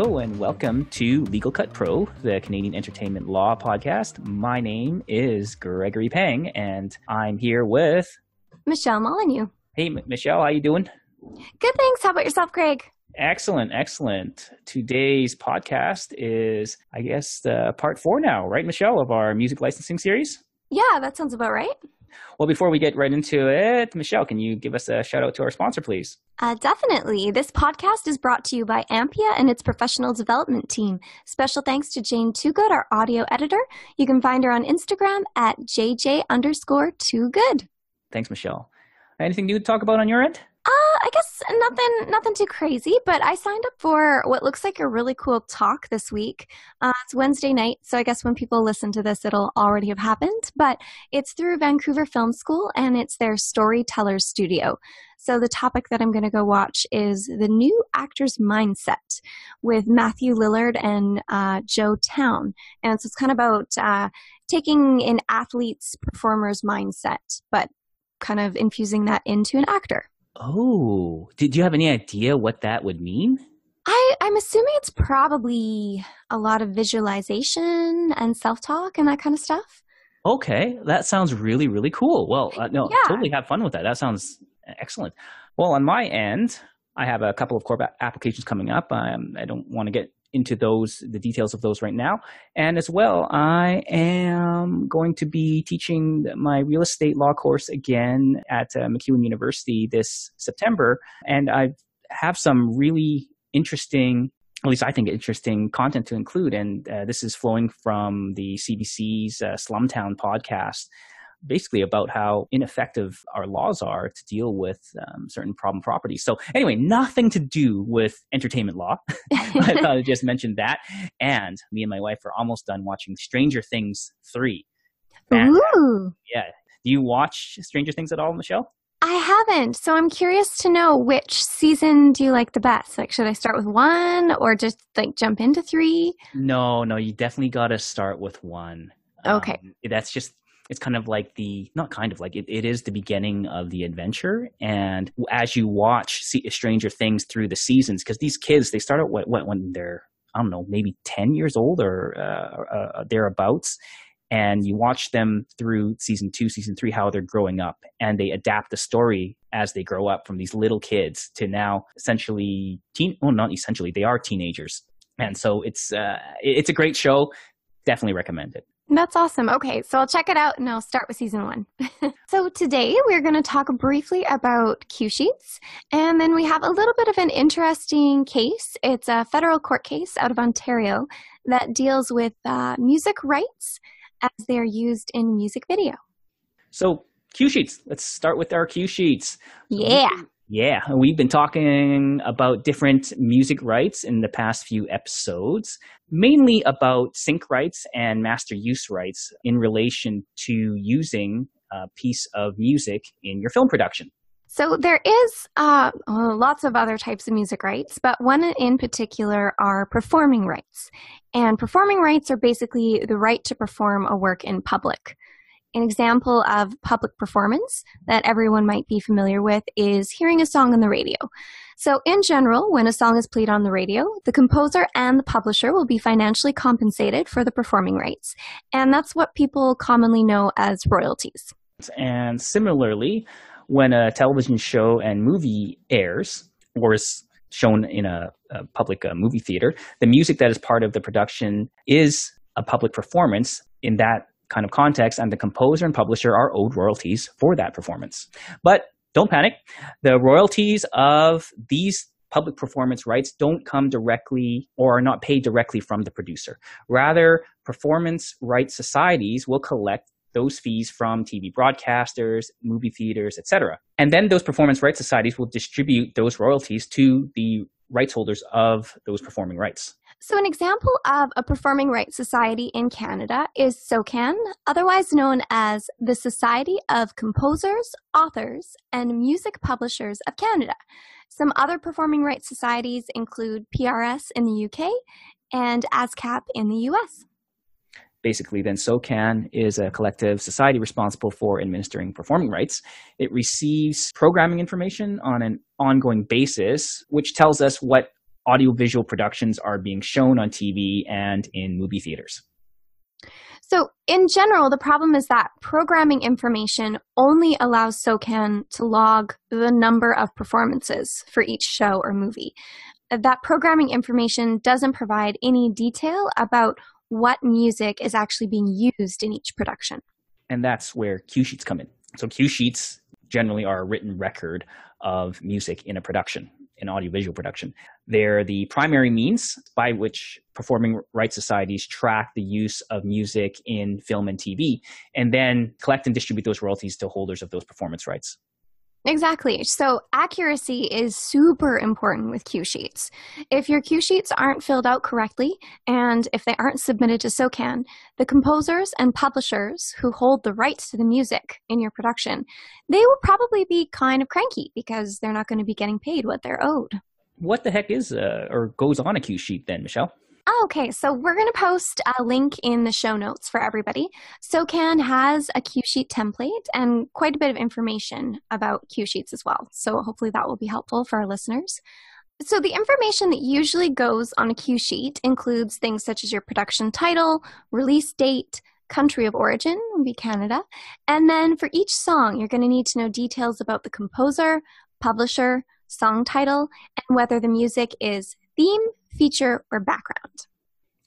Hello and welcome to Legal Cut Pro, the Canadian Entertainment Law podcast. My name is Gregory Pang, and I'm here with Michelle Molyneux. Hey, M- Michelle, how you doing? Good, thanks. How about yourself, Greg? Excellent, excellent. Today's podcast is, I guess, the part four now, right, Michelle, of our music licensing series? Yeah, that sounds about right. Well, before we get right into it, Michelle, can you give us a shout out to our sponsor, please? Uh, definitely. This podcast is brought to you by Ampia and its professional development team. Special thanks to Jane Toogood, our audio editor. You can find her on Instagram at JJ underscore too good. Thanks, Michelle. Anything new to talk about on your end? Uh, I guess nothing, nothing too crazy. But I signed up for what looks like a really cool talk this week. Uh, it's Wednesday night, so I guess when people listen to this, it'll already have happened. But it's through Vancouver Film School, and it's their Storytellers Studio. So the topic that I'm going to go watch is the new actor's mindset with Matthew Lillard and uh, Joe Town, and so it's kind of about uh, taking an athlete's performer's mindset, but kind of infusing that into an actor. Oh, did you have any idea what that would mean? I, I'm assuming it's probably a lot of visualization and self talk and that kind of stuff. Okay, that sounds really, really cool. Well, uh, no, Yeah. totally have fun with that. That sounds excellent. Well, on my end, I have a couple of core applications coming up. Um, I don't want to get into those, the details of those right now. And as well, I am going to be teaching my real estate law course again at uh, MacEwan University this September. And I have some really interesting at least I think interesting content to include. And uh, this is flowing from the CBC's uh, Slumtown podcast, basically about how ineffective our laws are to deal with um, certain problem properties. So, anyway, nothing to do with entertainment law. I thought I'd just mention that. And me and my wife are almost done watching Stranger Things 3. Fantastic. Ooh. Yeah. Do you watch Stranger Things at all, Michelle? I haven't. So I'm curious to know which season do you like the best? Like, should I start with one or just like jump into three? No, no, you definitely got to start with one. Okay. Um, that's just, it's kind of like the, not kind of like, it, it is the beginning of the adventure. And as you watch see, Stranger Things through the seasons, because these kids, they start out what, what, when they're, I don't know, maybe 10 years old or uh, uh, thereabouts. And you watch them through season two, season three, how they're growing up, and they adapt the story as they grow up from these little kids to now essentially teen. Well, not essentially, they are teenagers and so it's uh, it's a great show. Definitely recommend it. That's awesome. Okay, so I'll check it out and I'll start with season one. so today we're going to talk briefly about cue sheets, and then we have a little bit of an interesting case. It's a federal court case out of Ontario that deals with uh, music rights as they're used in music video. So cue sheets. Let's start with our cue sheets. Yeah. Yeah, we've been talking about different music rights in the past few episodes, mainly about sync rights and master use rights in relation to using a piece of music in your film production. So there is uh, lots of other types of music rights, but one in particular are performing rights. And performing rights are basically the right to perform a work in public. An example of public performance that everyone might be familiar with is hearing a song on the radio. So, in general, when a song is played on the radio, the composer and the publisher will be financially compensated for the performing rights. And that's what people commonly know as royalties. And similarly, when a television show and movie airs or is shown in a, a public uh, movie theater, the music that is part of the production is a public performance in that kind of context, and the composer and publisher are owed royalties for that performance. But don't panic. The royalties of these public performance rights don't come directly or are not paid directly from the producer. Rather, performance rights societies will collect those fees from TV broadcasters, movie theaters, etc. And then those performance rights societies will distribute those royalties to the rights holders of those performing rights. So, an example of a performing rights society in Canada is SOCAN, otherwise known as the Society of Composers, Authors, and Music Publishers of Canada. Some other performing rights societies include PRS in the UK and ASCAP in the US. Basically, then SOCAN is a collective society responsible for administering performing rights. It receives programming information on an ongoing basis, which tells us what audiovisual productions are being shown on TV and in movie theaters? So, in general, the problem is that programming information only allows SOCAN to log the number of performances for each show or movie. That programming information doesn't provide any detail about what music is actually being used in each production. And that's where cue sheets come in. So, cue sheets generally are a written record of music in a production in audiovisual production. They're the primary means by which performing rights societies track the use of music in film and TV, and then collect and distribute those royalties to holders of those performance rights. Exactly. So accuracy is super important with cue sheets. If your cue sheets aren't filled out correctly and if they aren't submitted to SOCAN, the composers and publishers who hold the rights to the music in your production, they will probably be kind of cranky because they're not going to be getting paid what they're owed. What the heck is uh, or goes on a cue sheet then, Michelle? Oh, okay, so we're going to post a link in the show notes for everybody. SOCAN has a cue sheet template and quite a bit of information about cue sheets as well. So hopefully that will be helpful for our listeners. So the information that usually goes on a cue sheet includes things such as your production title, release date, country of origin would be Canada, and then for each song, you're going to need to know details about the composer, publisher, song title, and whether the music is theme, feature, or background.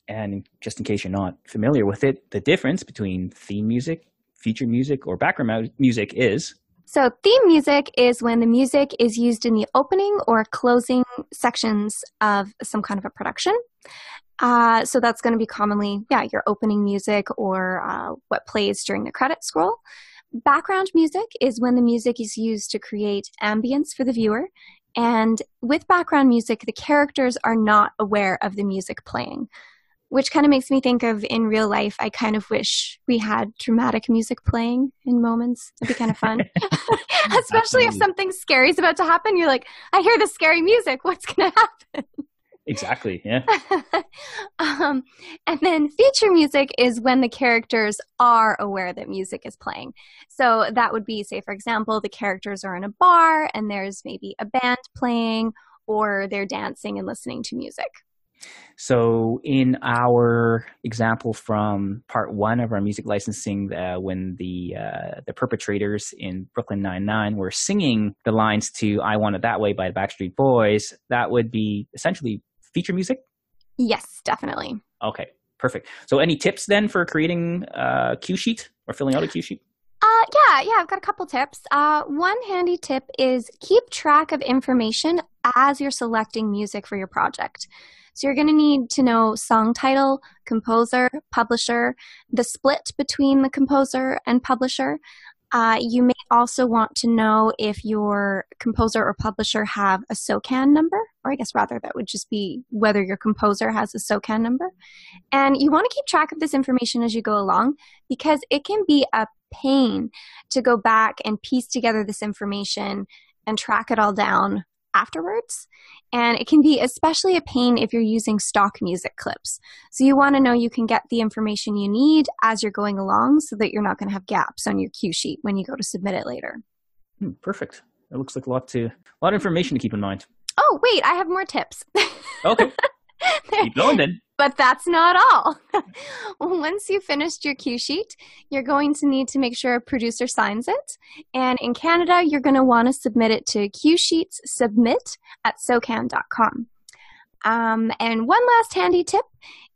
And just in case you're not familiar with it, the difference between theme music, feature music, or background music is so, theme music is when the music is used in the opening or closing sections of some kind of a production. Uh, so, that's going to be commonly, yeah, your opening music or uh, what plays during the credit scroll. Background music is when the music is used to create ambience for the viewer and with background music, the characters are not aware of the music playing, which kind of makes me think of in real life, I kind of wish we had dramatic music playing in moments. It'd be kind of fun. Especially if something scary is about to happen. You're like, I hear the scary music. What's going to happen? Exactly. Yeah. um, and then feature music is when the characters are aware that music is playing. So that would be, say, for example, the characters are in a bar and there's maybe a band playing, or they're dancing and listening to music. So, in our example from part one of our music licensing, uh, when the uh, the perpetrators in Brooklyn Nine Nine were singing the lines to "I Want It That Way" by the Backstreet Boys, that would be essentially feature music? Yes, definitely. Okay, perfect. So, any tips then for creating a cue sheet or filling out a cue sheet? Uh, yeah, yeah, I've got a couple tips. Uh, one handy tip is keep track of information as you're selecting music for your project. So you're going to need to know song title, composer, publisher, the split between the composer and publisher, uh, you may also want to know if your composer or publisher have a SOCAN number, or I guess rather that would just be whether your composer has a SOCAN number. And you want to keep track of this information as you go along because it can be a pain to go back and piece together this information and track it all down afterwards. And it can be especially a pain if you're using stock music clips. So you want to know you can get the information you need as you're going along so that you're not going to have gaps on your cue sheet when you go to submit it later. Hmm, perfect. It looks like a lot to a lot of information to keep in mind. Oh, wait, I have more tips. Okay. keep going then. But that's not all. Once you've finished your cue sheet, you're going to need to make sure a producer signs it. And in Canada, you're going to want to submit it to cue sheets submit at socan.com. Um, and one last handy tip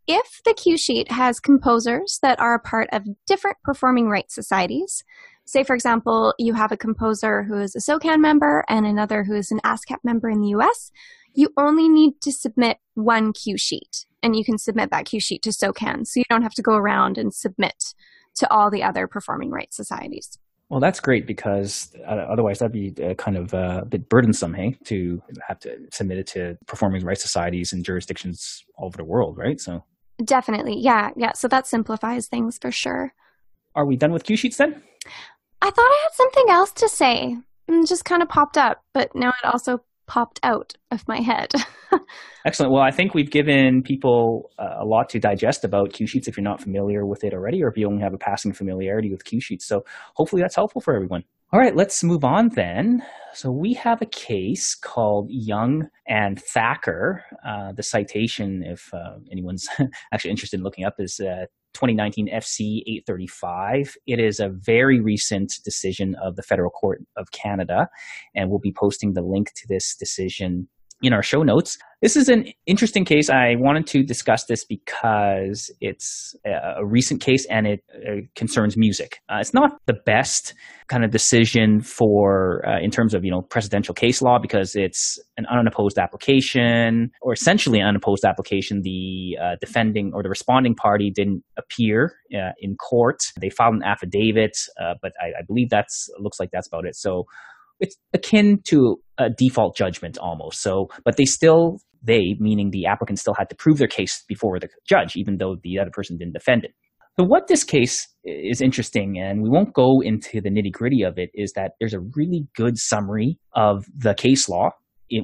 if the cue sheet has composers that are a part of different performing rights societies, say for example, you have a composer who is a SOCAN member and another who is an ASCAP member in the US, you only need to submit one cue sheet and you can submit that cue sheet to SOCAN. So you don't have to go around and submit to all the other performing rights societies. Well, that's great because uh, otherwise that'd be uh, kind of uh, a bit burdensome, hey, to have to submit it to performing rights societies and jurisdictions all over the world, right? So definitely, yeah, yeah. So that simplifies things for sure. Are we done with cue sheets then? I thought I had something else to say. It just kind of popped up, but now it also popped out of my head. Excellent. Well, I think we've given people uh, a lot to digest about cue sheets if you're not familiar with it already, or if you only have a passing familiarity with cue sheets. So hopefully that's helpful for everyone. All right, let's move on then. So we have a case called Young and Thakur. Uh, the citation, if uh, anyone's actually interested in looking up, is uh, 2019 FC 835. It is a very recent decision of the Federal Court of Canada, and we'll be posting the link to this decision in our show notes. This is an interesting case. I wanted to discuss this because it's a recent case and it uh, concerns music. Uh, it's not the best kind of decision for uh, in terms of you know precedential case law because it's an unopposed application or essentially an unopposed application. The uh, defending or the responding party didn't appear uh, in court. They filed an affidavit, uh, but I, I believe that's looks like that's about it. So it's akin to a default judgment almost. So, but they still they, meaning the applicant, still had to prove their case before the judge, even though the other person didn't defend it. So, what this case is interesting, and we won't go into the nitty gritty of it, is that there's a really good summary of the case law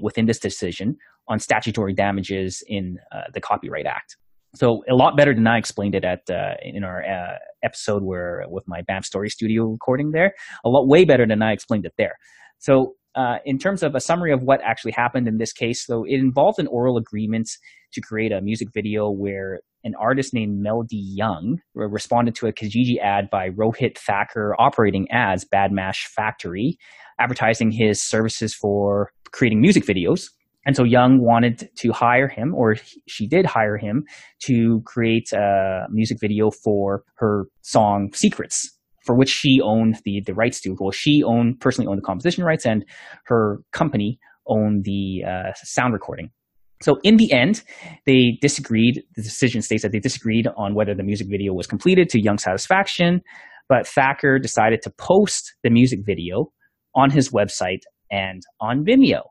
within this decision on statutory damages in uh, the Copyright Act. So, a lot better than I explained it at uh, in our uh, episode where with my Banff Story Studio recording there. A lot way better than I explained it there. So, uh, in terms of a summary of what actually happened in this case, though, it involved an oral agreement to create a music video where an artist named Melody Young responded to a Kijiji ad by Rohit Thakur operating as Bad Mash Factory, advertising his services for creating music videos. And so Young wanted to hire him, or she did hire him, to create a music video for her song Secrets, for which she owned the the rights to. Well, she owned personally owned the composition rights, and her company owned the uh, sound recording. So in the end, they disagreed. The decision states that they disagreed on whether the music video was completed to Young's satisfaction, but Thakur decided to post the music video on his website and on Vimeo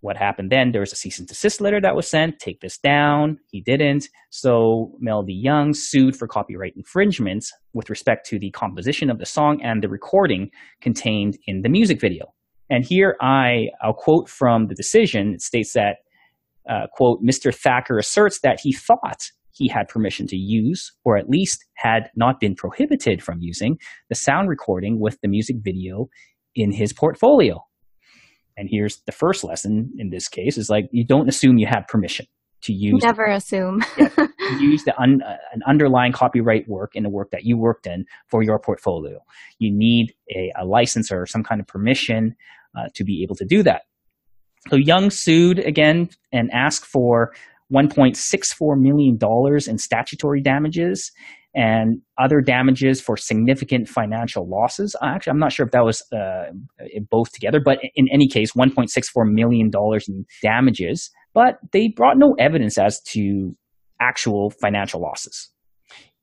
what happened then, there was a cease and desist letter that was sent. Take this down. He didn't. So Melody Young sued for copyright infringement with respect to the composition of the song and the recording contained in the music video. And here I, I'll quote from the decision. It states that, uh, quote, Mr. Thakur asserts that he thought he had permission to use, or at least had not been prohibited from using, the sound recording with the music video in his portfolio and here's the first lesson in this case is like you don't assume you have permission to use never assume. Yeah, use the un, uh, an underlying copyright work in the work that you worked in for your portfolio. You need a, a license or some kind of permission uh, to be able to do that. So young sued again and asked for 1.64 million dollars in statutory damages and other damages for significant financial losses. Actually, I'm not sure if that was uh, both together, but in any case, $1.64 million in damages. But they brought no evidence as to actual financial losses.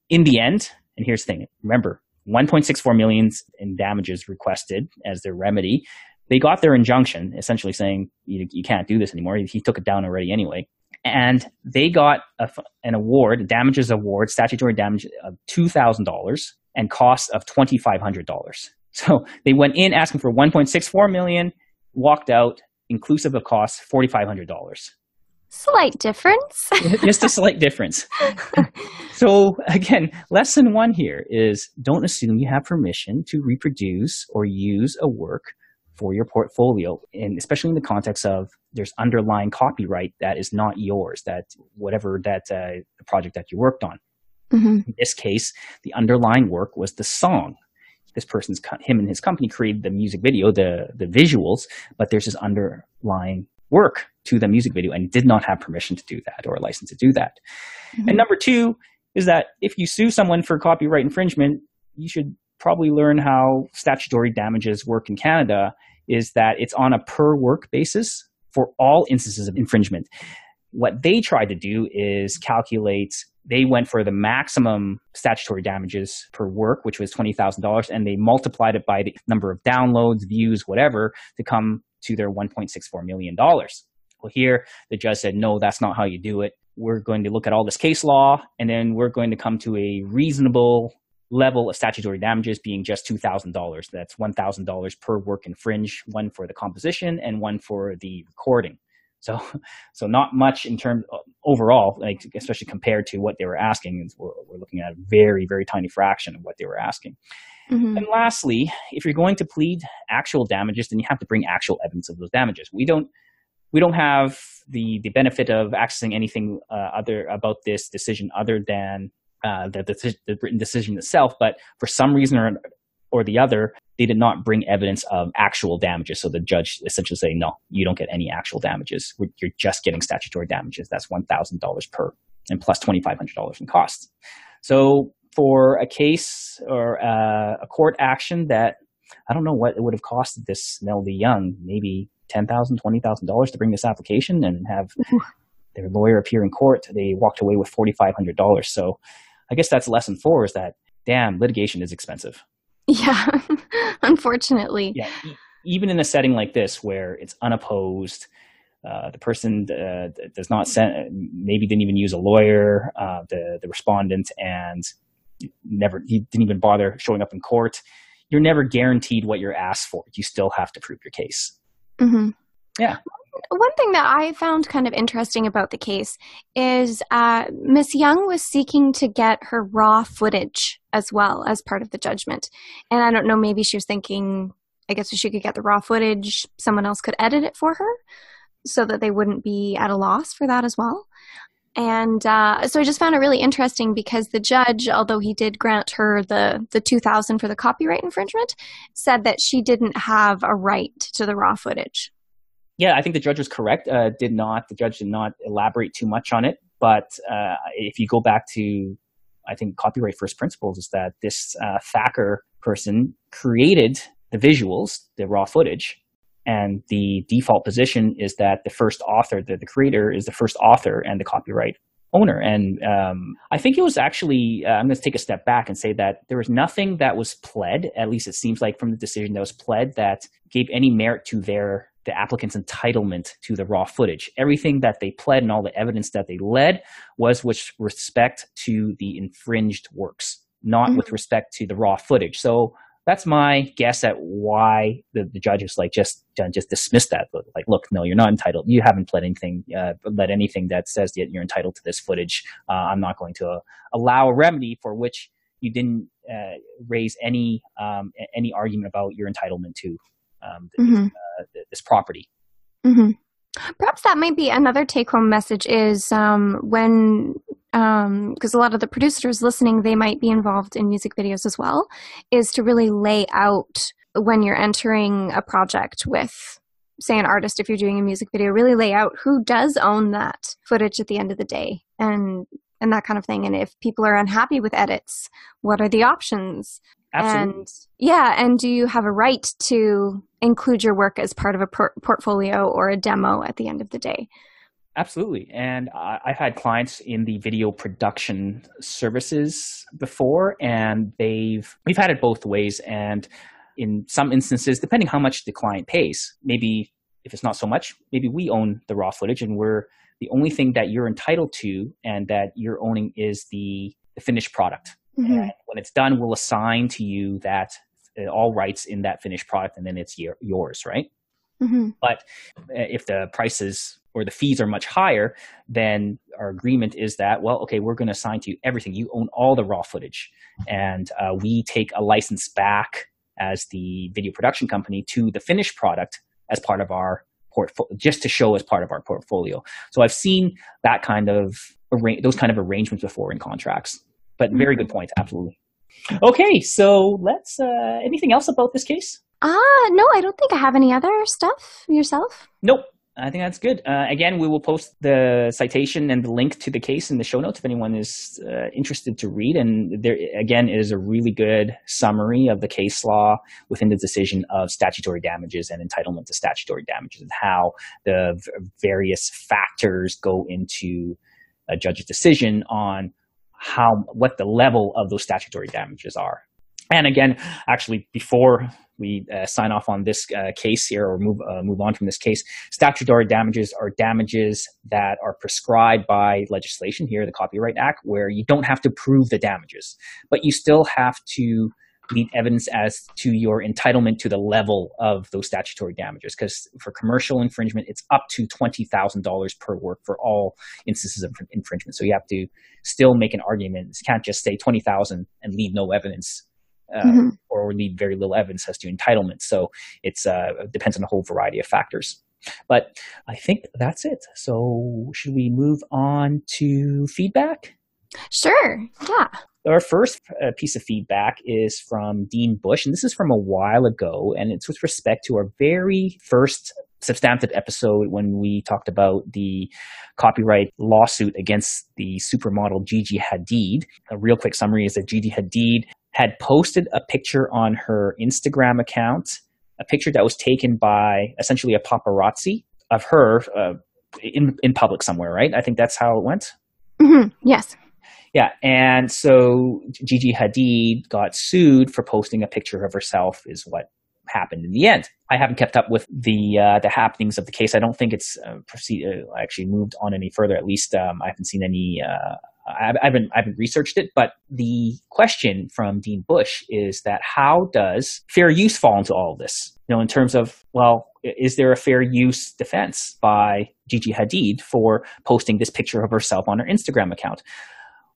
In the end, and here's the thing remember, 1.64 million in damages requested as their remedy. They got their injunction, essentially saying you, you can't do this anymore. He took it down already anyway and they got a, an award, a damages award, statutory damage of two thousand dollars and costs of twenty five hundred dollars. So they went in asking for one point six four million, walked out inclusive of costs forty five hundred dollars. Slight difference. Just a slight difference. so again, lesson one here is don't assume you have permission to reproduce or use a work for your portfolio and especially in the context of there's underlying copyright that is not yours that whatever that uh, the project that you worked on mm-hmm. in this case the underlying work was the song this person's him and his company created the music video the the visuals but there's this underlying work to the music video and did not have permission to do that or a license to do that mm-hmm. and number two is that if you sue someone for copyright infringement you should probably learn how statutory damages work in Canada is that it's on a per work basis for all instances of infringement. What they tried to do is calculate, they went for the maximum statutory damages per work, which was $20,000, and they multiplied it by the number of downloads, views, whatever, to come to their $1.64 million. Well, here the judge said, no, that's not how you do it. We're going to look at all this case law, and then we're going to come to a reasonable level of statutory damages being just $2,000. That's $1,000 per work infringe, one for the composition and one for the recording. So, so not much in terms overall, like especially compared to what they were asking. We're, we're looking at a very, very tiny fraction of what they were asking. Mm-hmm. And lastly, if you're going to plead actual damages, then you have to bring actual evidence of those damages. We don't we don't have the the benefit of accessing anything uh, other about this decision other than uh, the, the, the written decision itself. But for some reason or or the other, they did not bring evidence of actual damages. So the judge essentially saying, no, you don't get any actual damages. You're just getting statutory damages. That's one thousand dollars per, and plus twenty five hundred dollars in costs. So for a case or uh, a court action that I don't know what it would have costed this Melody Young, maybe ten thousand, twenty thousand dollars to bring this application and have their lawyer appear in court. They walked away with forty five hundred dollars. So I guess that's lesson four is that damn litigation is expensive. Yeah, unfortunately. Yeah, even in a setting like this where it's unopposed. Uh, the person uh, does not send, maybe didn't even use a lawyer, uh, the the respondent, and never he didn't even bother showing up in court. You're never guaranteed what you're asked for. You still have to prove your case. Mm-hmm. Yeah. One thing that I found kind of interesting about the case is uh, Miss Young was seeking to get her raw footage as well as part of the judgment. And I don't know, maybe she was thinking, I guess if she could get the raw footage, someone else could edit it for her so that they wouldn't be at a loss for that as well. And uh, so I just found it really interesting because the judge, although he did grant her the the two thousand for the copyright infringement, said that she didn't have a right to the raw footage. Yeah, I think the judge was correct. Uh, did not the judge did not elaborate too much on it, but uh, if you go back to, I think copyright first principles is that this uh, Thakur person created the visuals, the raw footage, and the default position is that the first author, the, the creator, is the first author and the copyright owner. And um, I think it was actually, uh, I'm going to take a step back and say that there was nothing that was pled, at least it seems like from the decision that was pled, that gave any merit to their the applicant's entitlement to the raw footage. Everything that they pled and all the evidence that they led was with respect to the infringed works, not mm-hmm. with respect to the raw footage. So that's my guess at why the, the judge was like just just dismissed that. Like, look, no, you're not entitled. You haven't pled anything, uh, led anything that says that you're entitled to this footage. Uh, I'm not going to uh, allow a remedy for which you didn't uh, raise any um, any argument about your entitlement to um, mm-hmm. Uh, this property. Mm-hmm. Perhaps that might be another take home message is um, when because um, a lot of the producers listening, they might be involved in music videos as well, is to really lay out when you're entering a project with, say, an artist, if you're doing a music video, really lay out who does own that footage at the end of the day and and that kind of thing. And if people are unhappy with edits, what are the options? Absolutely. And yeah, and do you have a right to include your work as part of a por- portfolio or a demo at the end of the day? Absolutely. And I, have had clients in the video production services before, and they've we've had it both ways. And in some instances, depending how much the client pays, maybe if it's not so much, maybe we own the raw footage and we're the only thing that you're entitled to and that you're owning is the, the finished product. Mm-hmm. And when it's done, we'll assign to you that uh, all rights in that finished product and then it's your, yours, right? Mm-hmm. But uh, if the prices or the fees are much higher, then our agreement is that, well, okay, we're going to assign to you everything. You own all the raw footage. And uh, we take a license back as the video production company to the finished product as part of our portfolio, just to show as part of our portfolio. So I've seen that kind of, arra- those kind of arrangements before in contracts. But very good point. Absolutely. Okay, so let's, uh, anything else about this case? Ah, uh, no, I don't think I have any other stuff yourself. Nope. I think that's good. Uh, again, we will post the citation and the link to the case in the show notes if anyone is uh, interested to read. And there, again, is a really good summary of the case law within the decision of statutory damages and entitlement to statutory damages and how the v- various factors go into a judge's decision on how what the level of those statutory damages are. And again, actually, before we uh, sign off on this uh, case here or move uh, move on from this case, statutory damages are damages that are prescribed by legislation here, the Copyright Act, where you don't have to prove the damages, but you still have to need evidence as to your entitlement to the level of those statutory damages. Because for commercial infringement, it's up to $20,000 per work for all instances of infringement. So you have to still make an argument. You can't just say 20,000 and leave no evidence. Uh, mm-hmm. Or leave very little evidence as to entitlement. So it's uh, it depends on a whole variety of factors. But I think that's it. So should we move on to feedback? Sure. Yeah. Our first uh, piece of feedback is from Dean Bush, and this is from a while ago, and it's with respect to our very first substantive episode when we talked about the copyright lawsuit against the supermodel Gigi Hadid. A real quick summary is that Gigi Hadid had posted a picture on her Instagram account, a picture that was taken by essentially a paparazzi of her uh, in in public somewhere, right? I think that's how it went. Mm-hmm. Yes. Yeah, and so Gigi Hadid got sued for posting a picture of herself. Is what happened in the end. I haven't kept up with the uh, the happenings of the case. I don't think it's uh, proceed, uh, actually moved on any further. At least um, I haven't seen any. Uh, I, I haven't I haven't researched it. But the question from Dean Bush is that how does fair use fall into all this? You know, in terms of well, is there a fair use defense by Gigi Hadid for posting this picture of herself on her Instagram account?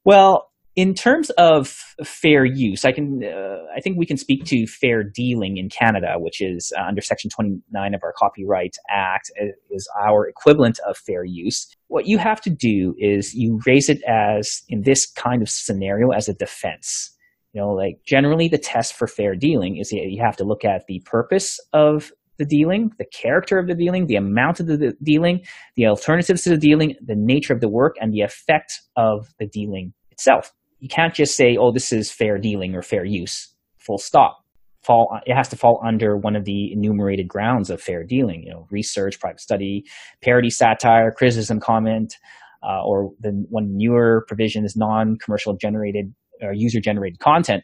Well, in terms of fair use, I can uh, I think we can speak to fair dealing in Canada, which is uh, under Section 29 of our Copyright Act, uh, is our equivalent of fair use. What you have to do is you raise it as in this kind of scenario as a defense. You know, like generally the test for fair dealing is you have to look at the purpose of the dealing, the character of the dealing, the amount of the dealing, the alternatives to the dealing, the nature of the work, and the effect of the dealing itself. You can't just say, oh, this is fair dealing or fair use, full stop. Fall, it has to fall under one of the enumerated grounds of fair dealing, you know, research, private study, parody, satire, criticism, comment, uh, or the one newer provision is non-commercial generated or user-generated content.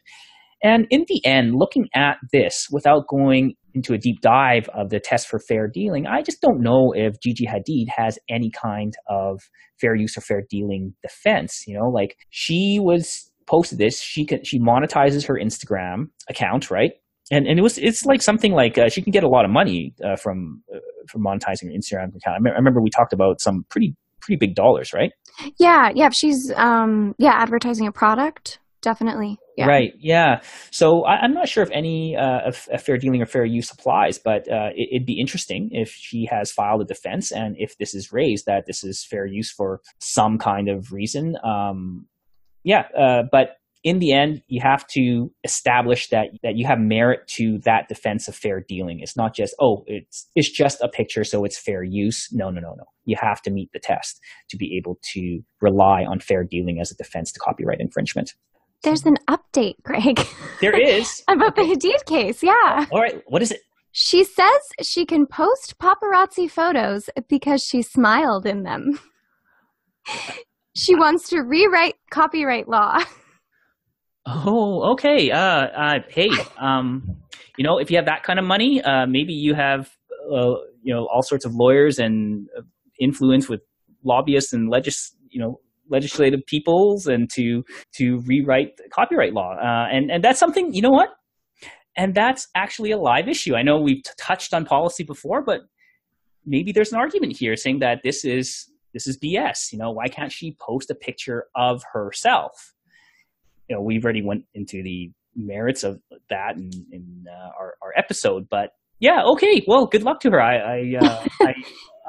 And in the end, looking at this without going into a deep dive of the test for fair dealing, I just don't know if Gigi Hadid has any kind of fair use or fair dealing defense. You know, like she was posted this, she can, she monetizes her Instagram account, right? And and it was it's like something like uh, she can get a lot of money uh, from uh, from monetizing her Instagram account. I, remember we talked about some pretty pretty big dollars, right? Yeah, yeah. She's um yeah advertising a product, definitely. Yeah. Right. Yeah. So I, am not sure if any uh, fair dealing or fair use applies, but uh, it, would be interesting if she has filed a defense and if this is raised that this is fair use for some kind of reason. Um, yeah. Uh, but in the end, you have to establish that that you have merit to that defense of fair dealing. It's not just oh, it's it's just a picture, so it's fair use. No, no, no, no. You have to meet the test to be able to rely on fair dealing as a defense to copyright infringement. There's an update, Greg. There is. About the Hadid case, yeah. All right, what is it? She says she can post paparazzi photos because she smiled in them. she wants to rewrite copyright law. Oh, okay. Uh, uh, hey, um, you know, if you have that kind of money, uh, maybe you have, uh, you know, all sorts of lawyers and influence with lobbyists and legis, you know, legislative peoples and to to rewrite copyright law. Uh, and and that's something you know what, and that's actually a live issue. I know we've t- touched on policy before, but maybe there's an argument here saying that this is this is BS. You know, why can't she post a picture of herself? You know, we've already went into the merits of that in, in uh, our, our episode, but yeah, okay. Well, good luck to her. I I, uh, I,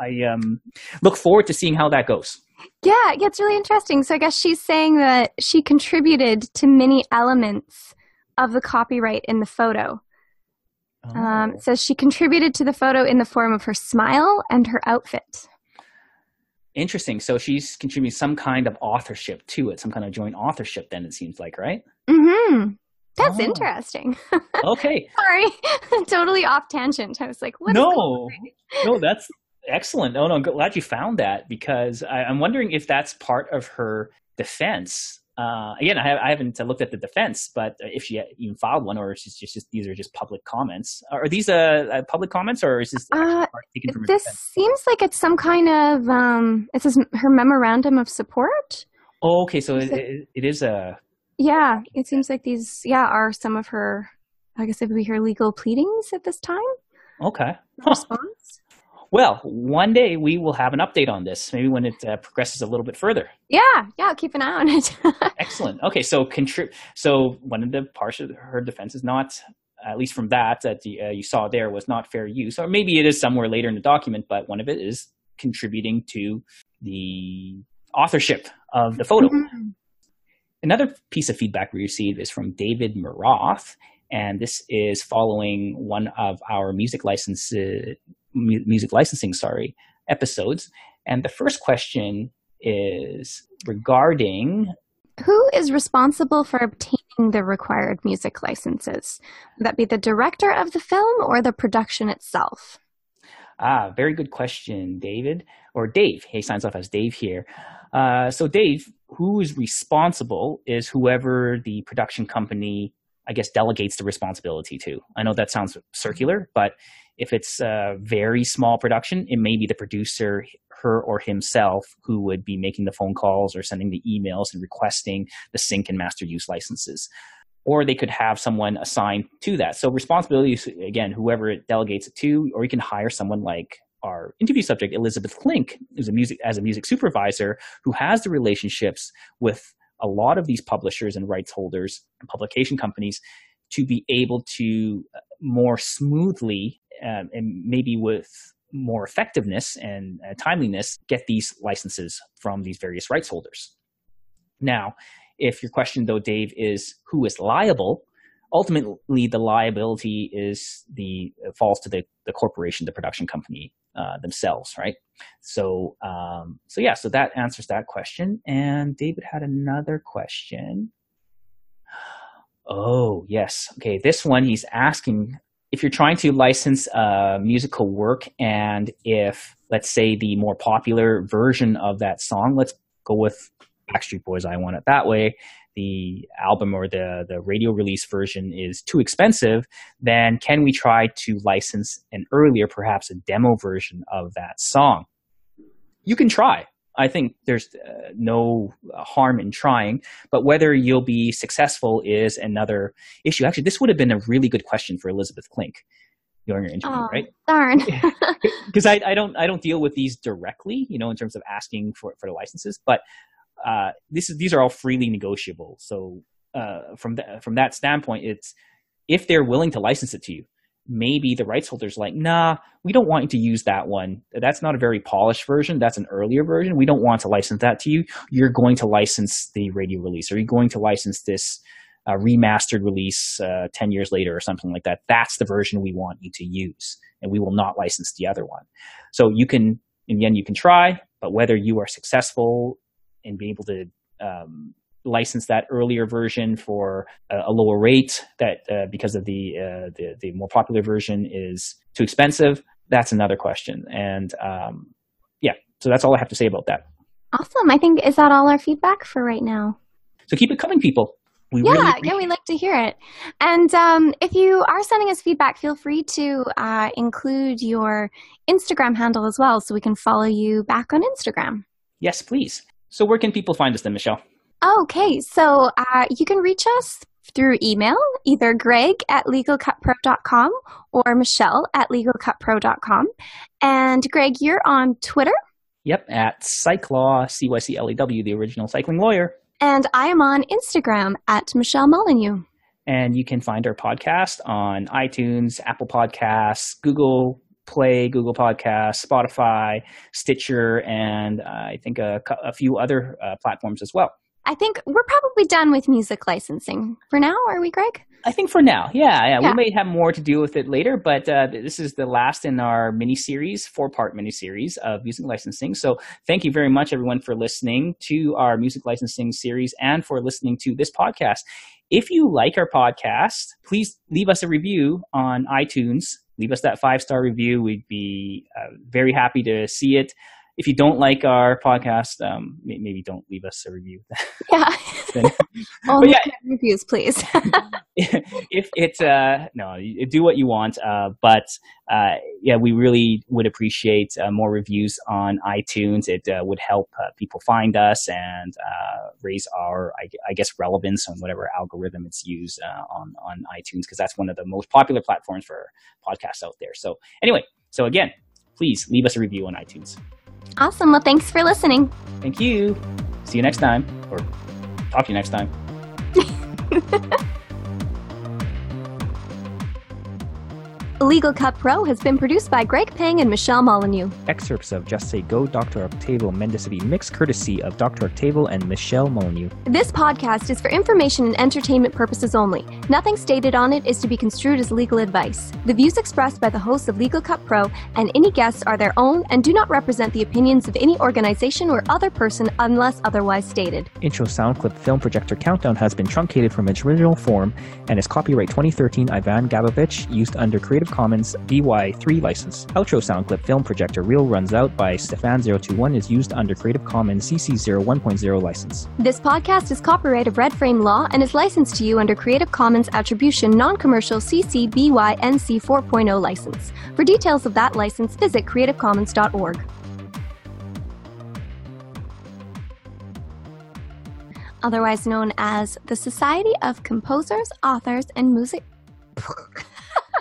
I um, look forward to seeing how that goes. Yeah, yeah, it's really interesting. So I guess she's saying that she contributed to many elements of the copyright in the photo. Um, oh. Um, so she contributed to the photo in the form of her smile and her outfit. Interesting. So she's contributing some kind of authorship to it, some kind of joint authorship. Then it seems like, right? Hmm. That's oh. interesting. okay. Sorry, totally off tangent. I was like, what? No, no, that's excellent. Oh no, I'm glad you found that because I, am wondering if that's part of her defense. Uh, again, I, I haven't looked at the defense, but if she even filed one, or is just, just these are just public comments? Are these uh, uh public comments, or is this uh? This seems like it's some kind of um, it says her memorandum of support. Oh, okay, so it, it, it is a Yeah, it seems like these, yeah, are some of her, I guess it would be her legal pleadings at this time. Okay. Huh. Response. Well, one day we will have an update on this, maybe when it uh, progresses a little bit further. Yeah, yeah, keep an eye on it. Excellent. Okay, so contrib- so one of the parts of her defense is not, at least from that that the, uh, you saw there, was not fair use, or maybe it is somewhere later in the document, but one of it is contributing to the authorship of the photo. Mm-hmm. Another piece of feedback we received is from David Maroth, and this is following one of our music licenses uh, music licensing sorry episodes. And the first question is regarding who is responsible for obtaining the required music licenses? Would that be the director of the film or the production itself? Ah, very good question, David. Or Dave. He signs off as Dave here. Uh, so, Dave, who is responsible is whoever the production company, I guess, delegates the responsibility to. I know that sounds circular, but if it's a very small production, it may be the producer, her or himself, who would be making the phone calls or sending the emails and requesting the sync and master use licenses. Or they could have someone assigned to that. So responsibility again, whoever it delegates it to, or you can hire someone like our interview subject, Elizabeth Klink, a music as a music supervisor who has the relationships with a lot of these publishers and rights holders and publication companies to be able to uh, more smoothly um, and maybe with more effectiveness and uh, timeliness get these licenses from these various rights holders. Now, if your question though, Dave, is who is liable, ultimately the liability is the falls to the, the corporation, the production company uh, themselves, right? So, um, so yeah, so that answers that question. And David had another question. Oh, yes. Okay, this one he's asking if you're trying to license a musical work and if, let's say, the more popular version of that song, let's go with Backstreet Boys, I Want It That Way, the album or the, the radio release version is too expensive, then can we try to license an earlier, perhaps a demo version of that song? You can try. I think there's uh, no harm in trying, but whether you'll be successful is another issue. Actually, this would have been a really good question for Elizabeth Klink during your interview, oh, right? Darn. Because I, I don't I don't deal with these directly, you know, in terms of asking for for the licenses, but uh, this is these are all freely negotiable. So uh, from that from that standpoint, it's if they're willing to license it to you, maybe the rights holders like, nah, we don't want you to use that one. That's not a very polished version. That's an earlier version. We don't want to license that to you. You're going to license the radio release, or you're going to license this uh, remastered release uh, 10 years later or something like that. That's the version we want you to use, and we will not license the other one. So you can, in the end, you can try, but whether you are successful in be able to um, license that earlier version for a, a lower rate that uh, because of the, uh, the, the more popular version is too expensive? That's another question. And um, yeah. So that's all i have to say about that. Awesome. I think is that all our feedback for right now? So keep it coming people. We yeah, really yeah, we like to hear it. And um, if you are sending us feedback, feel free to uh, include your Instagram handle as well, so we can follow you back on Instagram. Yes, please. So where can people find us then, Michelle? Okay, so uh, you can reach us through email, either greg at legalcutpro.com or michelle at legalcutpro.com. And Greg, you're on Twitter? Yep, at Cyclaw, C Y C L E W, the original cycling lawyer. And I am on Instagram at Michelle Molyneux. And you can find our podcast on iTunes, Apple Podcasts, Google Play, Google Podcasts, Spotify, Stitcher, and uh, I think a, a few other uh, platforms as well. I think we're probably done with music licensing for now. Are we, Greg? I think for now, yeah, yeah. yeah. We may have more to do with it later, but uh, this is the last in our mini series, four part mini series of music licensing. So, thank you very much, everyone, for listening to our music licensing series and for listening to this podcast. If you like our podcast, please leave us a review on iTunes. Leave us that five star review. We'd be uh, very happy to see it if you don't like our podcast, um, maybe don't leave us a review. yeah. Only yeah. reviews, please. if it's uh no do what you want uh but uh yeah we really would appreciate uh, more reviews on itunes it uh, would help uh, people find us and uh raise our I, I guess relevance on whatever algorithm it's used uh, on on itunes because that's one of the most popular platforms for podcasts out there so anyway so again please leave us a review on itunes Awesome. Well, thanks for listening. thank you see you next time or talk to you next time Legal Cut Pro has been produced by Greg Pang and Michelle Molyneux. Excerpts of Just Say Go, Dr. Octavio Mendicity mix courtesy of Dr. Octavio and Michelle Molyneux. This podcast is for information and entertainment purposes only. Nothing stated on it is to be construed as legal advice. The views expressed by the hosts of Legal Cut Pro and any guests are their own and do not represent the opinions of any organization or other person unless otherwise stated. Intro sound clip film projector countdown has been truncated from its original form and is copyright 2013 Ivan Gabovich, used under Creative Commons BY3 license. Outro sound clip film projector reel runs out by Stefan021 is used under Creative Commons CC0 1.0 license. This podcast is copyright of Red Frame Law and is licensed to you under Creative Commons Attribution Non-Commercial CC BY NC 4.0 license. For details of that license, visit creativecommons.org. Otherwise known as the Society of Composers, Authors, and Music.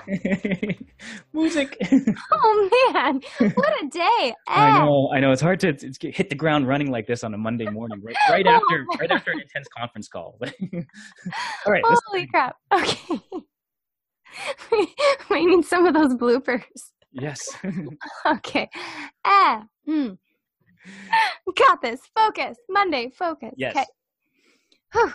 music Oh man, what a day! I Eh. know, I know. It's hard to it's, hit the ground running like this on a Monday morning, right, right after, right after an intense conference call. All right, Holy crap. Okay. we need some of those bloopers. yes. Okay. Ah. Mm. Got this. Focus. Monday. Focus. Yes. Okay. Whew.